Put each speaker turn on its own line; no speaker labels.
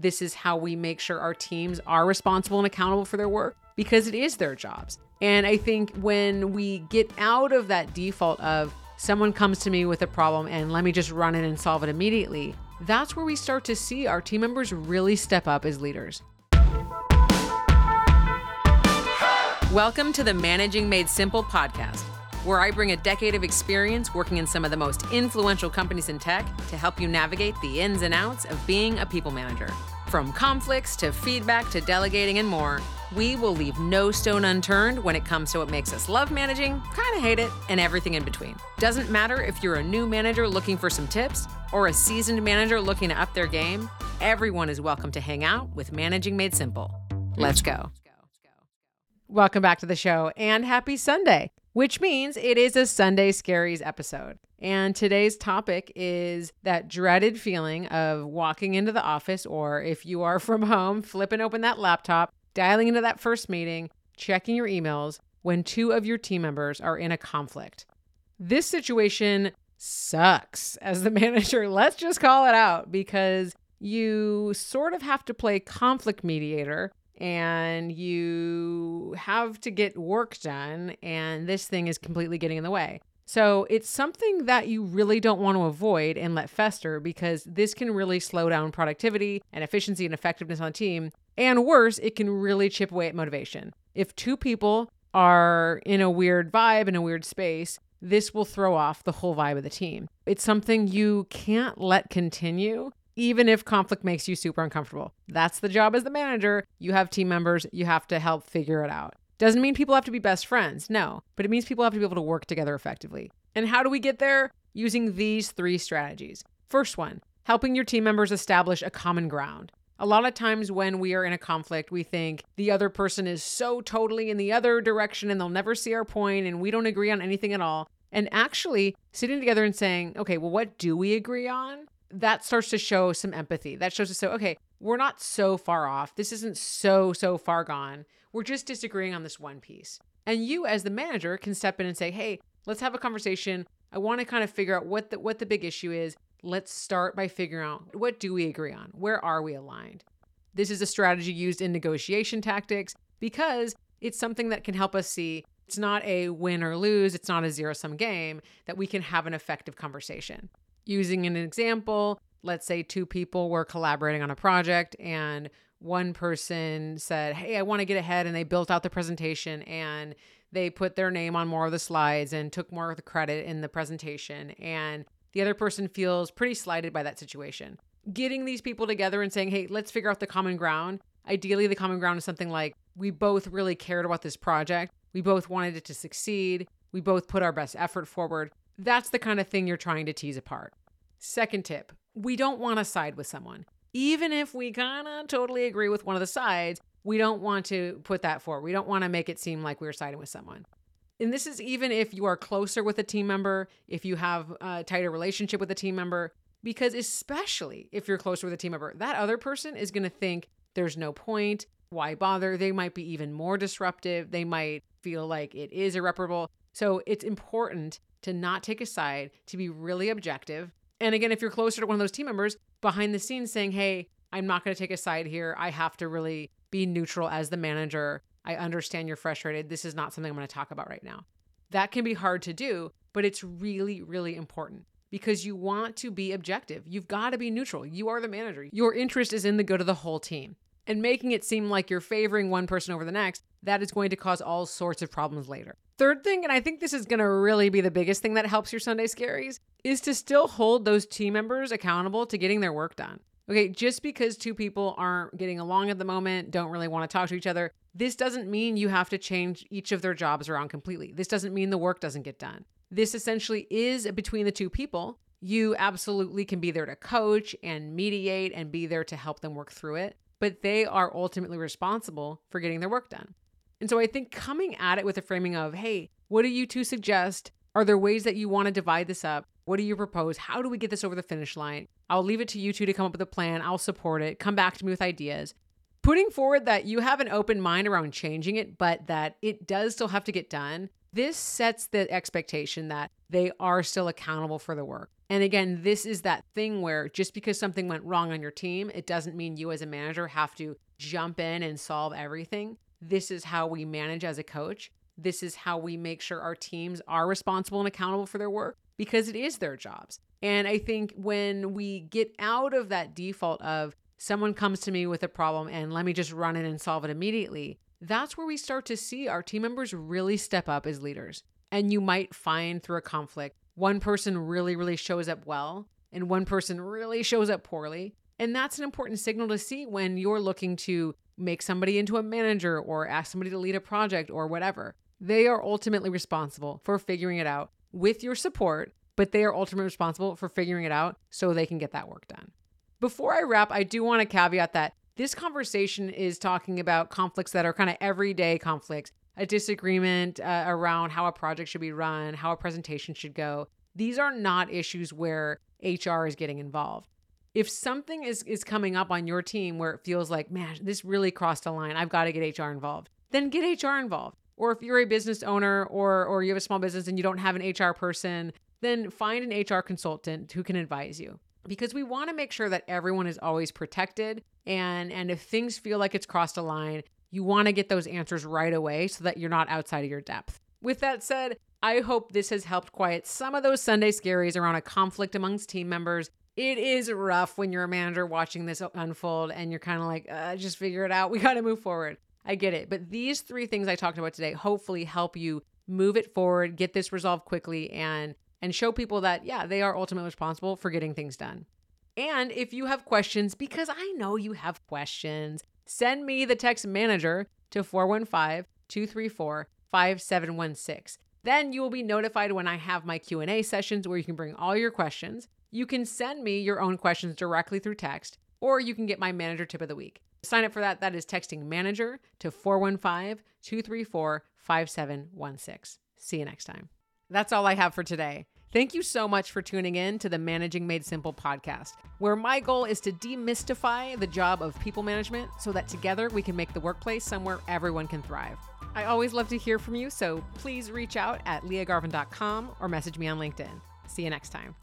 This is how we make sure our teams are responsible and accountable for their work because it is their jobs. And I think when we get out of that default of someone comes to me with a problem and let me just run in and solve it immediately, that's where we start to see our team members really step up as leaders. Welcome to the Managing Made Simple podcast, where I bring a decade of experience working in some of the most influential companies in tech to help you navigate the ins and outs of being a people manager. From conflicts to feedback to delegating and more, we will leave no stone unturned when it comes to what makes us love managing, kind of hate it, and everything in between. Doesn't matter if you're a new manager looking for some tips or a seasoned manager looking to up their game, everyone is welcome to hang out with Managing Made Simple. Let's go. Welcome back to the show and happy Sunday, which means it is a Sunday Scaries episode. And today's topic is that dreaded feeling of walking into the office, or if you are from home, flipping open that laptop, dialing into that first meeting, checking your emails when two of your team members are in a conflict. This situation sucks as the manager. Let's just call it out because you sort of have to play conflict mediator and you have to get work done, and this thing is completely getting in the way. So it's something that you really don't want to avoid and let fester because this can really slow down productivity and efficiency and effectiveness on the team. And worse, it can really chip away at motivation. If two people are in a weird vibe, in a weird space, this will throw off the whole vibe of the team. It's something you can't let continue even if conflict makes you super uncomfortable. That's the job as the manager. You have team members, you have to help figure it out. Doesn't mean people have to be best friends, no, but it means people have to be able to work together effectively. And how do we get there? Using these three strategies. First one, helping your team members establish a common ground. A lot of times when we are in a conflict, we think the other person is so totally in the other direction and they'll never see our point and we don't agree on anything at all. And actually sitting together and saying, okay, well, what do we agree on? That starts to show some empathy. That shows us so, okay, we're not so far off. This isn't so, so far gone. We're just disagreeing on this one piece. And you, as the manager, can step in and say, hey, let's have a conversation. I want to kind of figure out what the, what the big issue is. Let's start by figuring out what do we agree on? Where are we aligned? This is a strategy used in negotiation tactics because it's something that can help us see it's not a win or lose, it's not a zero sum game, that we can have an effective conversation. Using an example, let's say two people were collaborating on a project and one person said, Hey, I want to get ahead. And they built out the presentation and they put their name on more of the slides and took more of the credit in the presentation. And the other person feels pretty slighted by that situation. Getting these people together and saying, Hey, let's figure out the common ground. Ideally, the common ground is something like we both really cared about this project. We both wanted it to succeed. We both put our best effort forward. That's the kind of thing you're trying to tease apart. Second tip we don't want to side with someone. Even if we kind of totally agree with one of the sides, we don't want to put that forward. We don't want to make it seem like we're siding with someone. And this is even if you are closer with a team member, if you have a tighter relationship with a team member, because especially if you're closer with a team member, that other person is going to think there's no point. Why bother? They might be even more disruptive. They might feel like it is irreparable. So it's important to not take a side, to be really objective, and again, if you're closer to one of those team members behind the scenes saying, hey, I'm not going to take a side here. I have to really be neutral as the manager. I understand you're frustrated. This is not something I'm going to talk about right now. That can be hard to do, but it's really, really important because you want to be objective. You've got to be neutral. You are the manager. Your interest is in the good of the whole team. And making it seem like you're favoring one person over the next, that is going to cause all sorts of problems later. Third thing, and I think this is going to really be the biggest thing that helps your Sunday scaries, is to still hold those team members accountable to getting their work done. Okay, just because two people aren't getting along at the moment, don't really want to talk to each other, this doesn't mean you have to change each of their jobs around completely. This doesn't mean the work doesn't get done. This essentially is between the two people. You absolutely can be there to coach and mediate and be there to help them work through it, but they are ultimately responsible for getting their work done. And so I think coming at it with a framing of, hey, what do you two suggest? Are there ways that you want to divide this up? What do you propose? How do we get this over the finish line? I'll leave it to you two to come up with a plan. I'll support it. Come back to me with ideas. Putting forward that you have an open mind around changing it, but that it does still have to get done This sets the expectation that they are still accountable for the work. And again, this is that thing where just because something went wrong on your team, it doesn't mean you as a manager have to jump in and solve everything. This is how we manage as a coach. This is how we make sure our teams are responsible and accountable for their work because it is their jobs. And I think when we get out of that default of someone comes to me with a problem and let me just run in and solve it immediately, that's where we start to see our team members really step up as leaders. And you might find through a conflict, one person really, really shows up well and one person really shows up poorly. And that's an important signal to see when you're looking to make somebody into a manager or ask somebody to lead a project or whatever. They are ultimately responsible for figuring it out with your support, but they are ultimately responsible for figuring it out so they can get that work done. Before I wrap, I do want to caveat that this conversation is talking about conflicts that are kind of everyday conflicts, a disagreement uh, around how a project should be run, how a presentation should go. These are not issues where HR is getting involved. If something is, is coming up on your team where it feels like, man, this really crossed a line, I've got to get HR involved, then get HR involved. Or if you're a business owner or, or you have a small business and you don't have an HR person, then find an HR consultant who can advise you because we want to make sure that everyone is always protected and and if things feel like it's crossed a line you want to get those answers right away so that you're not outside of your depth. With that said i hope this has helped quiet some of those sunday scaries around a conflict amongst team members. It is rough when you're a manager watching this unfold and you're kind of like uh, just figure it out. We got to move forward. I get it but these three things i talked about today hopefully help you move it forward get this resolved quickly and and show people that, yeah, they are ultimately responsible for getting things done. And if you have questions, because I know you have questions, send me the text manager to 415 234 5716. Then you will be notified when I have my Q&A sessions where you can bring all your questions. You can send me your own questions directly through text or you can get my manager tip of the week. Sign up for that. That is texting manager to 415 234 5716. See you next time. That's all I have for today. Thank you so much for tuning in to the Managing Made Simple podcast, where my goal is to demystify the job of people management so that together we can make the workplace somewhere everyone can thrive. I always love to hear from you, so please reach out at liagarvin.com or message me on LinkedIn. See you next time.